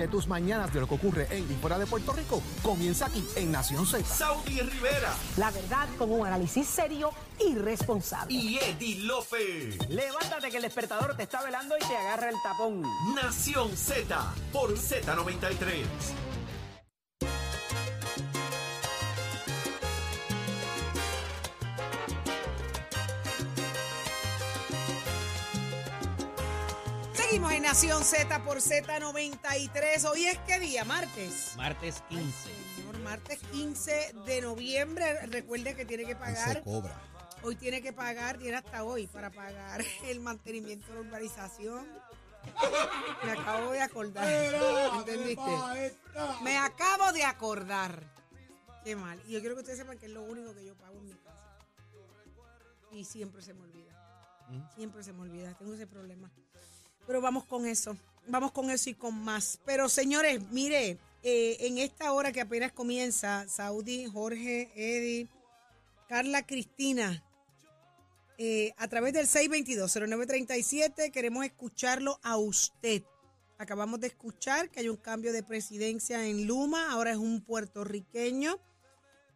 De tus mañanas de lo que ocurre en y fuera de Puerto Rico comienza aquí en Nación Z. Saudi Rivera La verdad con un análisis serio y responsable. y Eddie Lofe. Levántate que el despertador te está velando y te agarra el tapón. Nación Z por Z93. Nación Z por Z93. Hoy es qué día, martes. Martes 15. Señor, martes 15 de noviembre. Recuerde que tiene que pagar. cobra. Hoy tiene que pagar, tiene hasta hoy para pagar el mantenimiento de la urbanización. Me acabo de acordar. ¿Entendiste? Me acabo de acordar. Qué mal. Y yo quiero que ustedes sepan que es lo único que yo pago en mi casa. Y siempre se me olvida. Siempre se me olvida. Tengo ese problema. Pero vamos con eso. Vamos con eso y con más. Pero señores, mire, eh, en esta hora que apenas comienza, Saudi, Jorge, Eddie, Carla Cristina, eh, a través del 622-0937 queremos escucharlo a usted. Acabamos de escuchar que hay un cambio de presidencia en Luma, ahora es un puertorriqueño.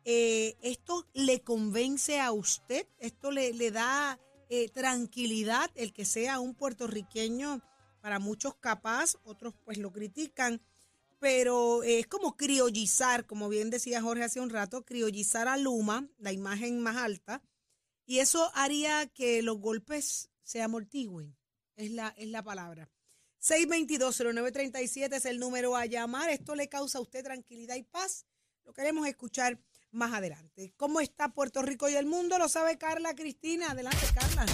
Eh, ¿Esto le convence a usted? ¿Esto le, le da tranquilidad el que sea un puertorriqueño? Para muchos capaz, otros pues lo critican, pero es como criollizar, como bien decía Jorge hace un rato, criollizar a Luma, la imagen más alta, y eso haría que los golpes se amortigüen, es la, es la palabra. 622-0937 es el número a llamar. Esto le causa a usted tranquilidad y paz. Lo queremos escuchar más adelante. ¿Cómo está Puerto Rico y el mundo? Lo sabe Carla Cristina. Adelante, Carla.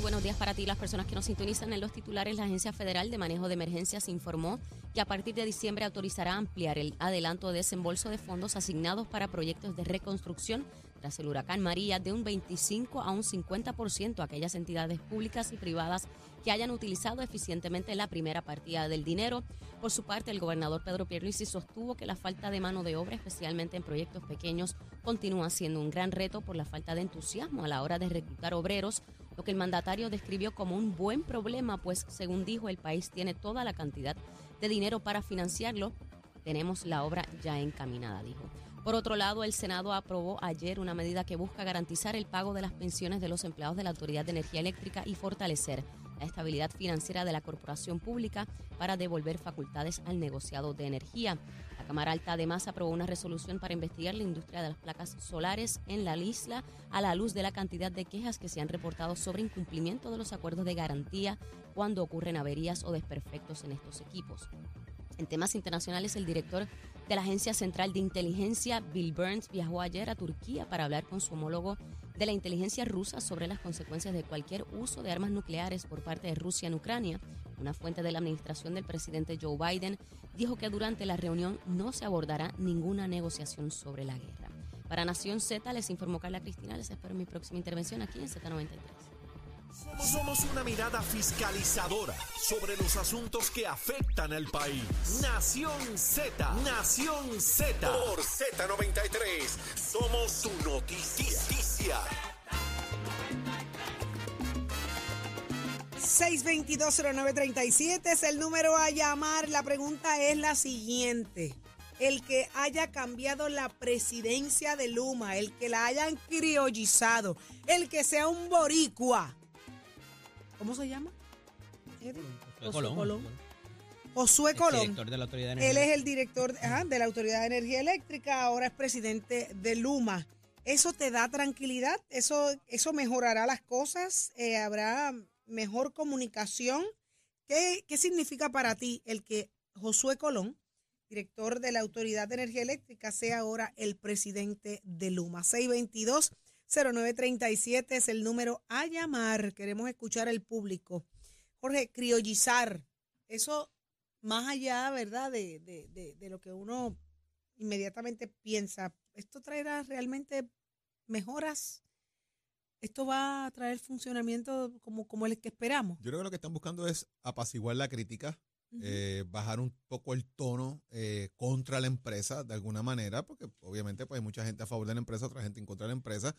Buenos días para ti las personas que nos sintonizan en los titulares. La Agencia Federal de Manejo de Emergencias informó que a partir de diciembre autorizará ampliar el adelanto de desembolso de fondos asignados para proyectos de reconstrucción tras el huracán María de un 25 a un 50% a aquellas entidades públicas y privadas que hayan utilizado eficientemente la primera partida del dinero. Por su parte, el gobernador Pedro Pierluisi sostuvo que la falta de mano de obra, especialmente en proyectos pequeños, continúa siendo un gran reto por la falta de entusiasmo a la hora de reclutar obreros, lo que el mandatario describió como un buen problema, pues según dijo, el país tiene toda la cantidad de dinero para financiarlo. Tenemos la obra ya encaminada, dijo. Por otro lado, el Senado aprobó ayer una medida que busca garantizar el pago de las pensiones de los empleados de la Autoridad de Energía Eléctrica y fortalecer la estabilidad financiera de la corporación pública para devolver facultades al negociado de energía. La Cámara Alta además aprobó una resolución para investigar la industria de las placas solares en la isla a la luz de la cantidad de quejas que se han reportado sobre incumplimiento de los acuerdos de garantía cuando ocurren averías o desperfectos en estos equipos. En temas internacionales, el director de la Agencia Central de Inteligencia, Bill Burns, viajó ayer a Turquía para hablar con su homólogo de la inteligencia rusa sobre las consecuencias de cualquier uso de armas nucleares por parte de Rusia en Ucrania. Una fuente de la administración del presidente Joe Biden dijo que durante la reunión no se abordará ninguna negociación sobre la guerra. Para Nación Z les informó Carla Cristina. Les espero mi próxima intervención aquí en Z93. Somos una mirada fiscalizadora sobre los asuntos que afectan al país. Nación Z, Nación Z. Por Z93, somos su noticia. 6220937 es el número a llamar. La pregunta es la siguiente. El que haya cambiado la presidencia de Luma, el que la hayan criollizado, el que sea un boricua. ¿Cómo se llama? Josué Colón. Josué Colón. director de la Autoridad de Energía Él es el director ajá, de la Autoridad de Energía Eléctrica, ahora es presidente de Luma. ¿Eso te da tranquilidad? ¿Eso, eso mejorará las cosas? Eh, ¿Habrá mejor comunicación? ¿Qué, ¿Qué significa para ti el que Josué Colón, director de la Autoridad de Energía Eléctrica, sea ahora el presidente de Luma? 622-0937 es el número a llamar. Queremos escuchar al público. Jorge, criollizar, eso más allá, ¿verdad?, de, de, de, de lo que uno inmediatamente piensa, ¿esto traerá realmente mejoras? ¿Esto va a traer funcionamiento como, como el que esperamos? Yo creo que lo que están buscando es apaciguar la crítica, eh, bajar un poco el tono eh, contra la empresa de alguna manera, porque obviamente pues, hay mucha gente a favor de la empresa, otra gente en contra de la empresa.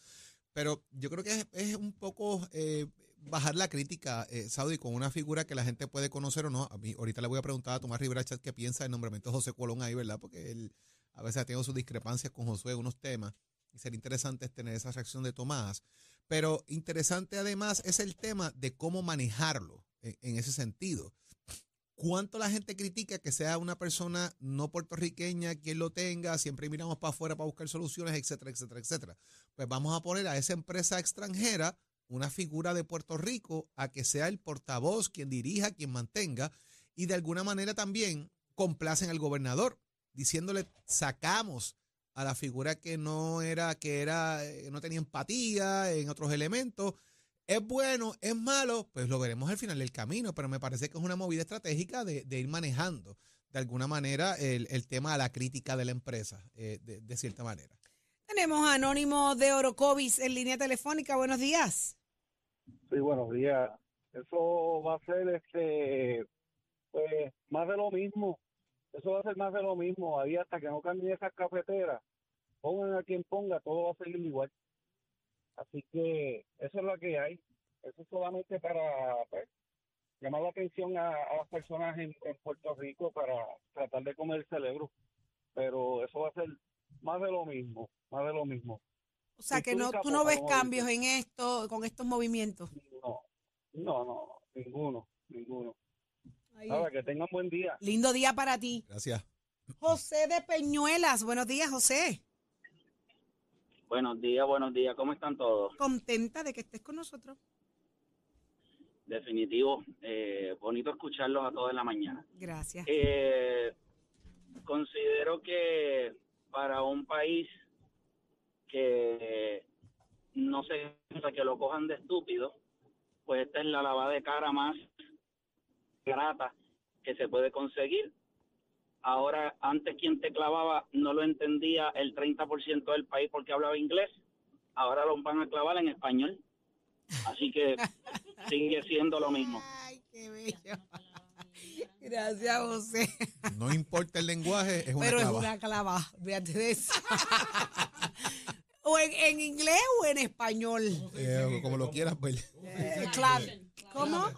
Pero yo creo que es, es un poco eh, bajar la crítica, Saudi, con una figura que la gente puede conocer o no. A mí, ahorita le voy a preguntar a Tomás Rivera Chat qué piensa del nombramiento de José Colón ahí, ¿verdad? Porque él a veces ha tenido sus discrepancias con Josué en unos temas y sería interesante tener esa reacción de Tomás. Pero interesante además es el tema de cómo manejarlo en, en ese sentido. ¿Cuánto la gente critica que sea una persona no puertorriqueña quien lo tenga? Siempre miramos para afuera para buscar soluciones, etcétera, etcétera, etcétera. Pues vamos a poner a esa empresa extranjera una figura de Puerto Rico a que sea el portavoz, quien dirija, quien mantenga, y de alguna manera también complacen al gobernador, diciéndole sacamos a la figura que no era, que era, eh, no tenía empatía en otros elementos. Es bueno, es malo, pues lo veremos al final del camino, pero me parece que es una movida estratégica de, de ir manejando de alguna manera el, el tema de la crítica de la empresa, eh, de, de cierta manera. Tenemos a Anónimo de Orocovis en línea telefónica. Buenos días. Sí, buenos días. Eso va a ser este pues más de lo mismo. Eso va a ser más de lo mismo. Ahí hasta que no cambien esas cafeteras, pongan a quien ponga, todo va a seguir igual. Así que eso es lo que hay. Eso es solamente para pues, llamar la atención a, a las personas en, en Puerto Rico para tratar de comer el cerebro. Pero eso va a ser más de lo mismo, más de lo mismo. O sea, que tú no, tú no ves cambios en esto, con estos movimientos. No, no, no, ninguno, ninguno. Nada, que tengan buen día. Lindo día para ti. Gracias. José de Peñuelas. Buenos días, José. Buenos días, buenos días. ¿Cómo están todos? Contenta de que estés con nosotros. Definitivo. eh, bonito escucharlos a todos en la mañana. Gracias. Eh, considero que para un país que no se que lo cojan de estúpido, pues esta es la lavada de cara más grata que se puede conseguir. Ahora, antes quien te clavaba no lo entendía el 30% del país porque hablaba inglés. Ahora lo van a clavar en español. Así que sigue siendo lo mismo. Ay, qué bello. Gracias, José. No importa el lenguaje, es una Pero clava. es una clava. Fíjate de eso. o en, en inglés o en español. Eh, como lo quieras, pues. Eh, clav- ¿Cómo?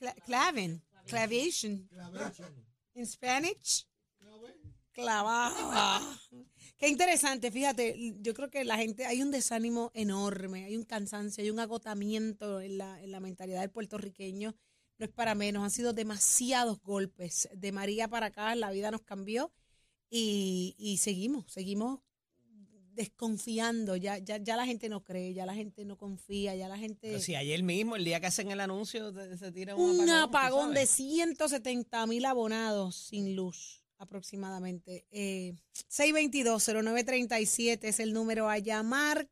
Cla- Claven. Clavation. En Spanish. Clavada. Qué interesante, fíjate, yo creo que la gente, hay un desánimo enorme, hay un cansancio, hay un agotamiento en la, en la mentalidad del puertorriqueño, no es para menos, han sido demasiados golpes. De María para acá la vida nos cambió y, y seguimos, seguimos desconfiando, ya, ya, ya la gente no cree, ya la gente no confía, ya la gente... Pero si ayer mismo, el día que hacen el anuncio, se tira Un tú apagón de sabes. 170 mil abonados sin luz aproximadamente. Eh, 622-0937 es el número a llamar.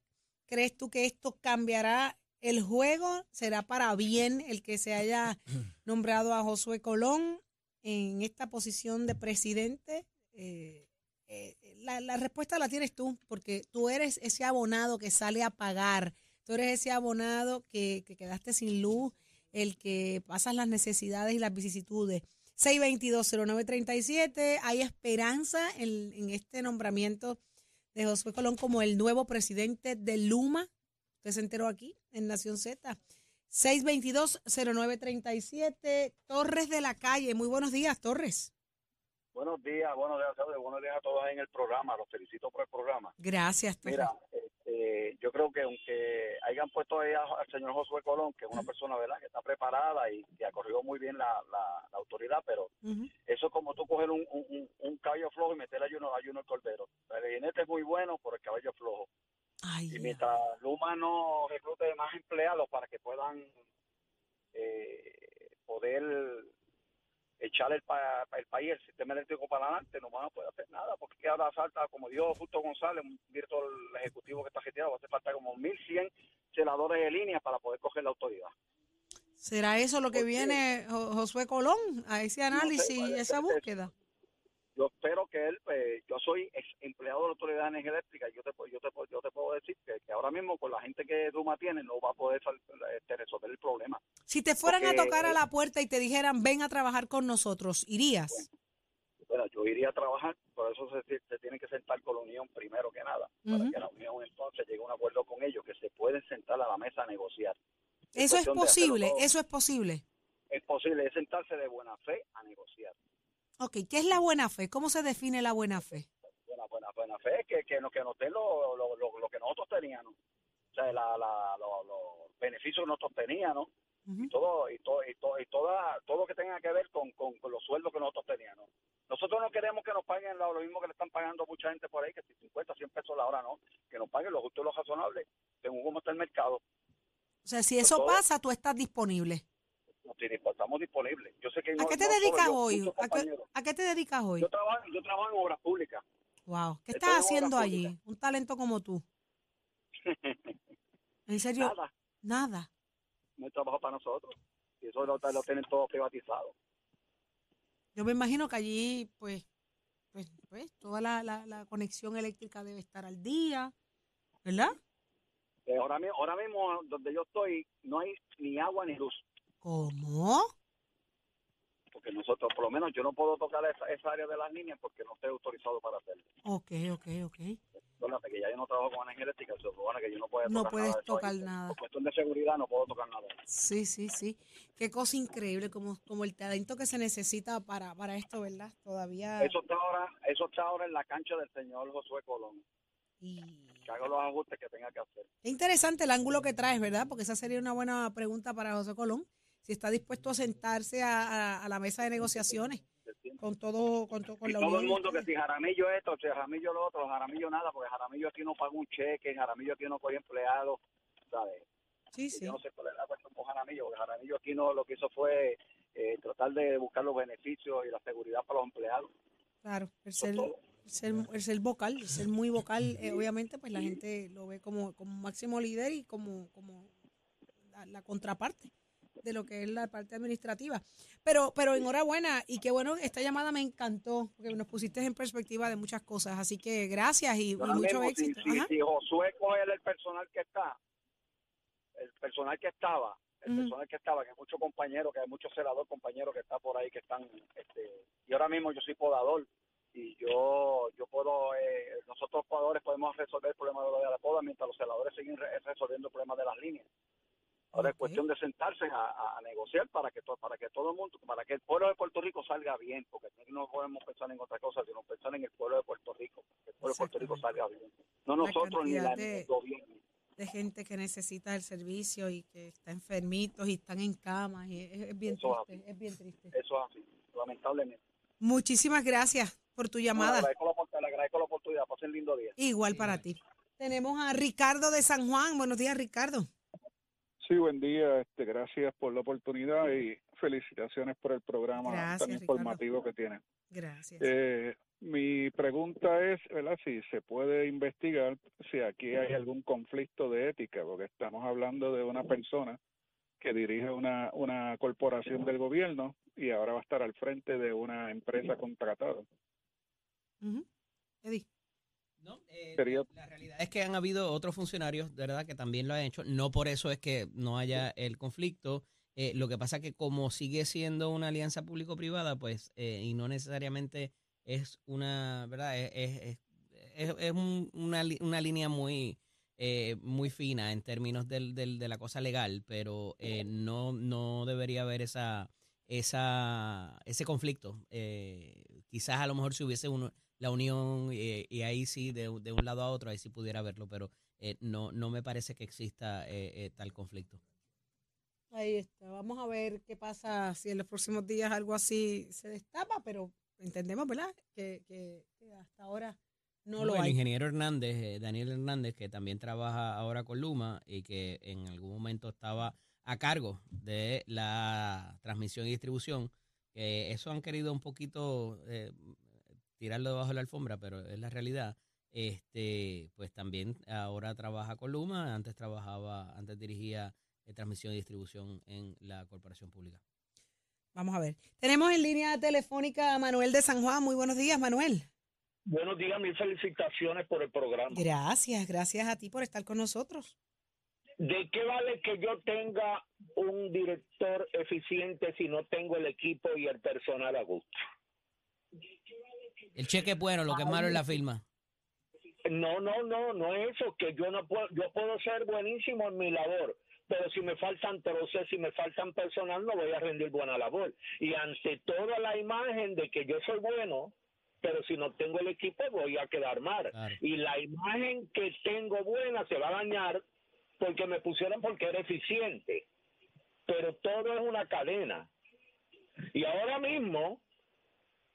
¿Crees tú que esto cambiará el juego? ¿Será para bien el que se haya nombrado a Josué Colón en esta posición de presidente? Eh, eh, la, la respuesta la tienes tú, porque tú eres ese abonado que sale a pagar. Tú eres ese abonado que, que quedaste sin luz, el que pasas las necesidades y las vicisitudes. 622-0937, hay esperanza en, en este nombramiento de Josué Colón como el nuevo presidente de Luma. Usted se enteró aquí en Nación Z. 622-0937, Torres de la Calle. Muy buenos días, Torres. Buenos días, buenos días, buenos días a todos en el programa. Los felicito por el programa. Gracias, Torres. Mira, este, yo creo que aunque hayan puesto ahí al señor Josué Colón, que es una persona verdad que está preparada y que ha corrido muy bien la, la- la autoridad, pero eso es como tú coger un, un, un- caballo flojo y meterle ayuno, ayuno al cordero. El jinete es muy bueno por el caballo es flojo. Ay, Y mientras Luma no reclute más empleados para que puedan eh, poder echar el, pa- el país, el sistema eléctrico para adelante, no van a poder hacer nada, porque ahora falta, como dijo Justo González, un director ejecutivo que está gestionado, hace falta como 1.100 celadores de línea para poder coger la autoridad. ¿Será eso lo que viene Jo- Josué Colón a ese análisis, puede esa búsqueda? Yo espero que él, pues, yo soy ex empleado de la Autoridad de Energía Eléctrica, yo te, puedo- yo te, puedo- yo te puedo decir que, que ahora mismo con la gente que Luma tiene no va a poder este, resolver el problema. Si te fueran a tocar a la puerta y te dijeran, ven a trabajar con nosotros, ¿irías? Bueno, yo iría a trabajar, por eso se, se tiene que sentar con la Unión primero que nada, para que la Unión entonces llegue a un acuerdo con ellos, que se pueden sentar a la mesa a negociar. Eso es posible, eso es posible. Es posible, es sentarse de buena fe a negociar. Ok, ¿qué es la buena fe? ¿Cómo se define la buena fe? Buena, buena, buena fe es que, que, no- que nos den lo, lo, lo, lo que nosotros teníamos. O sea, la, la, lo- los beneficios que nosotros teníamos. Y todo y todo y todo y toda todo lo que tenga que ver con, con, con los sueldos que nosotros teníamos nosotros no queremos que nos paguen lo, mismo que le están pagando a mucha gente por ahí que si 50 100 pesos la hora no que nos paguen lo justo y lo razonable según cómo está el mercado O sea, si eso pasa, tú estás disponible. Estamos disponibles yo sé que ¿A qué te dedicas yo, hoy? muchos ¿A qué, compañeros. a qué te dedicas hoy? yo trabajo yo trabajo en obras públicas Wow, ¿qué estás en haciendo allí? públicas. Un talento como tú. ¿En serio? nada Nada. no hay trabajo para nosotros y eso lo, lo tienen todo privatizado Yo me imagino que allí, pues, pues, pues toda la, la, la conexión eléctrica debe estar al día, ¿verdad? Eh, ahora ahora mismo donde yo estoy no hay ni agua ni luz ¿Cómo? porque nosotros, por lo menos yo no puedo tocar esa, esa área de las líneas porque no estoy autorizado para hacerlo. Ok, ok, ok. Perdónate, que ya yo no trabajo con energía eléctrica, se supone que yo no puedo No tocar puedes nada tocar ahí. nada. Por cuestión de seguridad no puedo tocar nada. Sí, sí, sí. Qué cosa increíble, como, como el talento que se necesita para, para esto, ¿verdad? Todavía. Eso está ahora, eso está ahora en la cancha del señor Josué Colón. Y Que haga los ajustes que tenga que hacer. qué interesante el ángulo que traes, ¿verdad? Porque esa sería una buena pregunta para José Colón. Si está dispuesto a sentarse a, a- a la mesa de negociaciones con todo, con, to- con Y la todo el mundo que si Jaramillo esto, si Jaramillo lo otro, Jaramillo nada, porque Jaramillo aquí no paga un cheque, Jaramillo aquí no coge empleados, ¿sabes? Sí, sí. Yo no sé cuál es la cuestión con Jaramillo, porque Jaramillo aquí no lo que hizo fue eh, tratar de buscar los beneficios y la seguridad para los empleados. Claro, el ser, el ser, el ser vocal, el ser muy vocal, eh, obviamente, pues la gente lo ve como, como máximo líder y como, como la, la contraparte de lo que es la parte administrativa. Pero, pero enhorabuena y qué bueno, esta llamada me encantó, porque nos pusiste en perspectiva de muchas cosas. Así que gracias y, y mucho mismo, éxito. Si, si Josué coge el personal que está, el personal que estaba, el personal que estaba, que hay muchos compañeros, que hay muchos celadores compañeros que están por ahí que están, este, y ahora mismo yo soy podador y yo yo puedo, eh, nosotros podadores podemos resolver el problema de la poda mientras los celadores siguen re- resolviendo el problema de las líneas. Ahora es cuestión de sentarse a, negociar para que to- para que todo el mundo, para que el pueblo de Puerto Rico salga bien, porque no podemos pensar en otra cosa, sino pensar en el pueblo de Puerto Rico, que el pueblo de Puerto Rico salga bien. No La nosotros ni, la, de- el gobierno. de gente que necesita el servicio y que está enfermitos y están en cama. Y es, es bien Eso es triste, es bien triste. Eso es así, lamentablemente. Muchísimas gracias por tu llamada. le, agradezco la, opor- le agradezco la oportunidad. Pasen lindo día. Igual para ti. Tenemos a Ricardo de San Juan. Buenos días, Ricardo. Sí, buen día. Este, gracias por la oportunidad y felicitaciones por el programa Gracias, tan Ricardo. informativo que tienen. Gracias. Eh, mi pregunta es, ¿verdad? Si se puede investigar si aquí hay algún conflicto de ética, porque estamos hablando de una persona que dirige una, una corporación del gobierno y ahora va a estar al frente de una empresa contratada. Ujú. Eddie. No, eh, la realidad es que han habido otros funcionarios, de verdad, que también lo han hecho. No por eso es que no haya el conflicto. Eh, lo que pasa que como sigue siendo una alianza público-privada, pues, eh, y no necesariamente es una, ¿verdad? Es, es, es- es- es un- una, una línea muy, eh, muy fina en términos del, del- de la cosa legal, pero eh, no, no debería haber esa, esa, ese conflicto. Eh, quizás a lo mejor si hubiese uno, la unión eh, y ahí sí, de, de un lado a otro, ahí sí pudiera verlo, pero eh, no, no me parece que exista eh, eh, tal conflicto. Ahí está. Vamos a ver qué pasa si en los próximos días algo así se destapa, pero entendemos, ¿verdad? Que, que- que hasta ahora no lo el hay. ingeniero Hernández, eh, Daniel Hernández, que también trabaja ahora con Luma y que en algún momento estaba a cargo de la transmisión y distribución, que eso han querido un poquito eh, tirarlo debajo de la alfombra, pero es la realidad. Este, pues también ahora trabaja con Luma, antes trabajaba, antes dirigía eh, transmisión y distribución en la corporación pública. Vamos a ver. Tenemos en línea telefónica a Manuel de San Juan. Muy buenos días, Manuel. Buenos días, mis felicitaciones por el programa. Gracias, gracias a ti por estar con nosotros. ¿De qué vale que yo tenga un director eficiente si no tengo el equipo y el personal a gusto? El cheque es bueno, lo que es malo es la firma. No, no, no, no es eso, que yo no puedo, yo puedo ser buenísimo en mi labor, pero si me faltan troces, si me faltan personal, no voy a rendir buena labor. Y ante toda la imagen de que yo soy bueno, pero si no tengo el equipo voy a quedar mal. Y la imagen que tengo buena se va a dañar porque me pusieron porque era eficiente. Pero todo es una cadena. Y ahora mismo,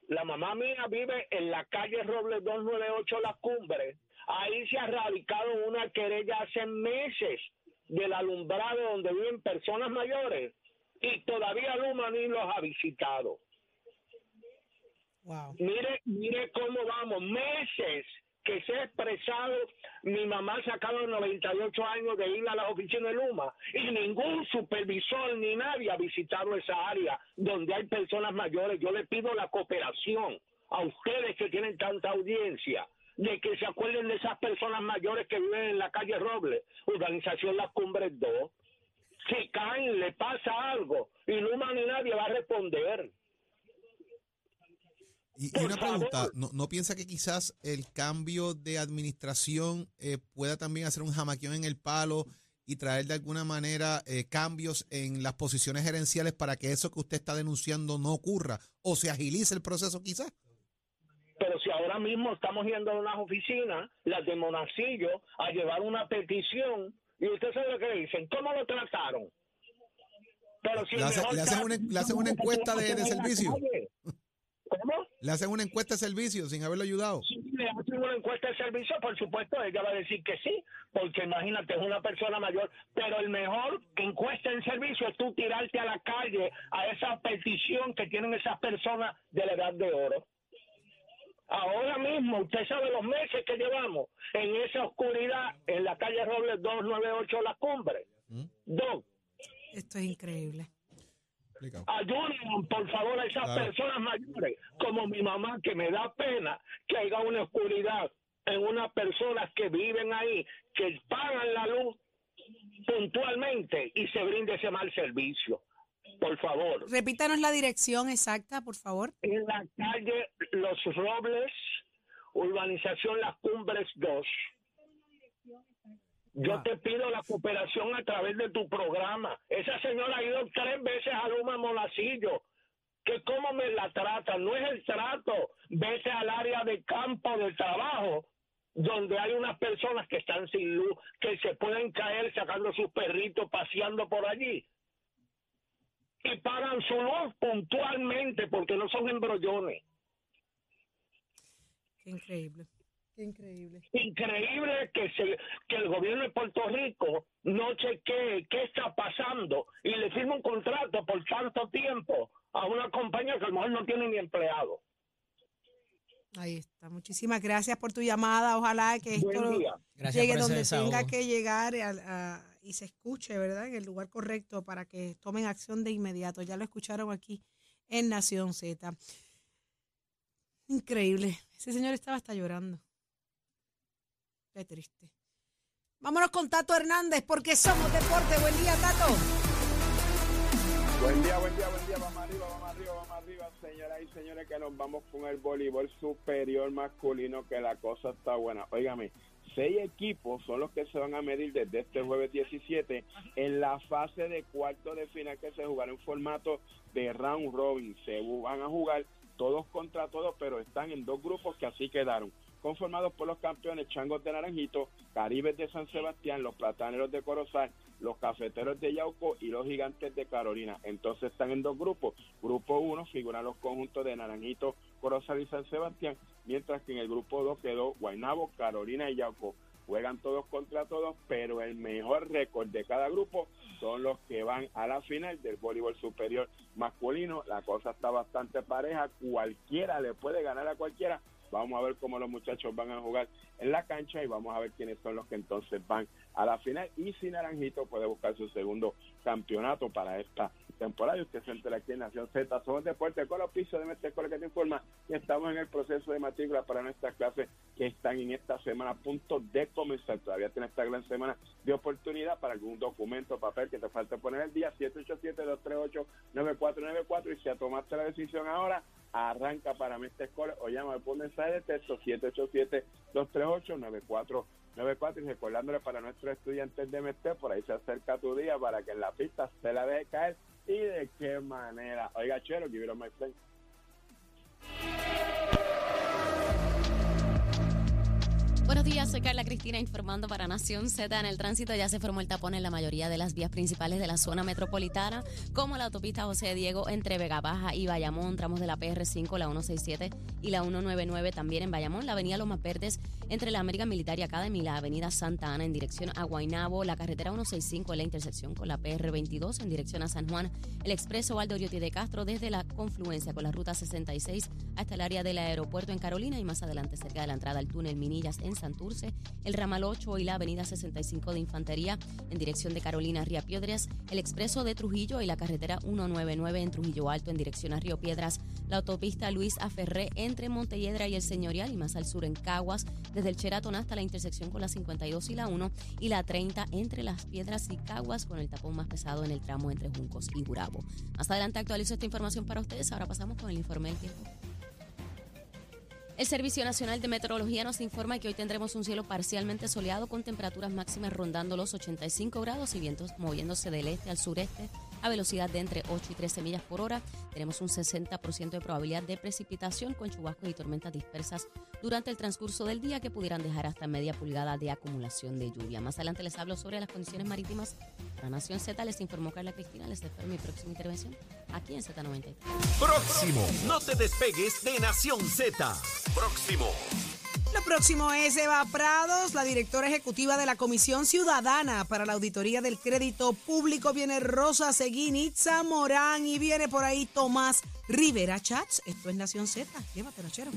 la mamá mía vive en la calle Robles 298 La Cumbre. Ahí se ha radicado una querella hace meses del alumbrado donde viven personas mayores y todavía Luma ni los ha visitado. Mire, mire cómo vamos, meses que se ha expresado, mi mamá sacado 98 años de ir a la oficina de Luma y ningún supervisor ni nadie ha visitado esa área donde hay personas mayores. Yo le pido la cooperación a ustedes que tienen tanta audiencia de que se acuerden de esas personas mayores que viven en la calle Robles, Organización Las Cumbres 2. Si caen, le pasa algo y Luma ni nadie va a responder. Y, una pregunta, ¿no, ¿no, piensa que quizás el cambio de administración eh, pueda también hacer un jamaquión en el palo y traer de alguna manera eh, cambios en las posiciones gerenciales para que eso que usted está denunciando no ocurra o se agilice el proceso quizás? Pero si ahora mismo estamos yendo a unas oficinas, las de Monacillo, a llevar una petición, y usted sabe lo que dicen, ¿cómo lo trataron? Pero si le, hacen una, le hacen una encuesta de, de servicio. Le hacen una encuesta de servicio sin haberlo ayudado. Sí, le hacen una encuesta de servicio, por supuesto, ella va a decir que sí, porque imagínate, es una persona mayor, pero el mejor encuesta en servicio es tú tirarte a la calle a esa petición que tienen esas personas de la edad de oro. Ahora mismo, usted sabe los meses que llevamos en esa oscuridad en la calle Robles 298 La Cumbre. ¿Mm? Dos. Esto es increíble. Ayuden, por favor, a esas personas mayores, como mi mamá, que me da pena que haya una oscuridad en unas personas que viven ahí, que pagan la luz puntualmente y se brinde ese mal servicio. Por favor. Repítanos la dirección exacta, por favor. En la calle Los Robles, urbanización Las Cumbres 2. Yo te pido la cooperación a través de tu programa. Esa señora ha ido tres veces a Luma Monacillo. Que cómo me la trata, no es el trato. Vete al área de campo de trabajo, donde hay unas personas que están sin luz, que se pueden caer sacando sus perritos, paseando por allí. Y pagan su luz puntualmente porque no son embrollones. increíble. Increíble. Increíble que, se, que el gobierno de Puerto Rico no chequee qué está pasando y le firme un contrato por tanto tiempo a una compañía que a lo mejor no tiene ni empleado. Ahí está. Muchísimas gracias por tu llamada. Ojalá que esto llegue donde tenga que llegar y se escuche, ¿verdad? En el lugar correcto para que tomen acción de inmediato. Ya lo escucharon aquí en Nación Z. Increíble. Ese señor estaba hasta llorando. Qué triste. Vámonos con Tato Hernández porque somos deporte. Buen día, Tato. Buen día, buen día, buen día. Vamos arriba, vamos arriba, vamos arriba, señoras y señores, que nos vamos con el voleibol superior masculino, que la cosa está buena. Óigame, seis equipos son los que se van a medir desde este jueves 17 en la fase de cuarto de final que se jugará en formato de round robin. Se van a jugar todos contra todos, pero están en dos grupos que así quedaron conformados por los campeones Changos de Naranjito, Caribes de San Sebastián, los Plataneros de Corozal, los Cafeteros de Yauco y los Gigantes de Carolina. Entonces están en dos grupos. Grupo 1 figuran los conjuntos de Naranjito, Corozal y San Sebastián, mientras que en el grupo 2 quedó Guaynabo, Carolina y Yauco. Juegan todos contra todos, pero el mejor récord de cada grupo son los que van a la final del voleibol superior masculino. La cosa está bastante pareja, cualquiera le puede ganar a cualquiera, Vamos a ver cómo los muchachos van a jugar en la cancha y vamos a ver quiénes son los que entonces van a la final. Y si Naranjito puede buscar su segundo campeonato para esta temporada. Y usted se entera aquí en Nación Z. Somos Deportes con los pisos de Mestre que te informa. Y estamos en el proceso de matrícula para nuestras clases que están en esta semana a punto de comenzar. Todavía tiene esta gran semana de oportunidad para algún documento, papel que te falte poner el día 787-238-9494. Y si ya tomaste la decisión ahora, arranca para Mestre Escuela o llama por mensaje de texto 787-238-9494. 94 y recordándole para nuestros estudiantes de MT, por ahí se acerca tu día para que en la pista se la deje caer y de qué manera. Oiga, Chero, give it my friend. Buenos días, soy Carla Cristina informando para Nación Z. En el tránsito ya se formó el tapón en la mayoría de las vías principales de la zona metropolitana, como la autopista José Diego entre Vega Baja y Bayamón, tramos de la PR5, la 167 y la 199 también en Bayamón, la avenida Lomas Verdes entre la American Military Academy y la avenida Santa Ana en dirección a Guaynabo, la carretera 165 en la intersección con la PR22 en dirección a San Juan, el expreso Valdo de Castro desde la confluencia con la ruta 66 hasta el área del aeropuerto en Carolina y más adelante cerca de la entrada al túnel Minillas en Santurce, el ramal 8 y la avenida 65 de Infantería en dirección de Carolina Río Piedras, el expreso de Trujillo y la carretera 199 en Trujillo Alto en dirección a Río Piedras, la autopista Luis Aferré entre Montelledra y el Señorial y más al sur en Caguas, desde el Cheratón hasta la intersección con la 52 y la 1 y la 30 entre las Piedras y Caguas con el tapón más pesado en el tramo entre Juncos y Gurabo. Más adelante actualizo esta información para ustedes, ahora pasamos con el informe del tiempo. El Servicio Nacional de Meteorología nos informa que hoy tendremos un cielo parcialmente soleado con temperaturas máximas rondando los 85 grados y vientos moviéndose del este al sureste a velocidad de entre 8 y 13 millas por hora. Tenemos un 60% de probabilidad de precipitación con chubascos y tormentas dispersas durante el transcurso del día que pudieran dejar hasta media pulgada de acumulación de lluvia. Más adelante les hablo sobre las condiciones marítimas. Para Nación Z les informó Carla Cristina. Les espero mi próxima intervención aquí en Z93. Próximo. No te despegues de Nación Z. Próximo. Lo próximo es Eva Prados, la directora ejecutiva de la Comisión Ciudadana para la Auditoría del Crédito Público. Viene Rosa Seguín, Itza Morán y viene por ahí Tomás Rivera Chats. Esto es Nación Z. Llévatelo, chero.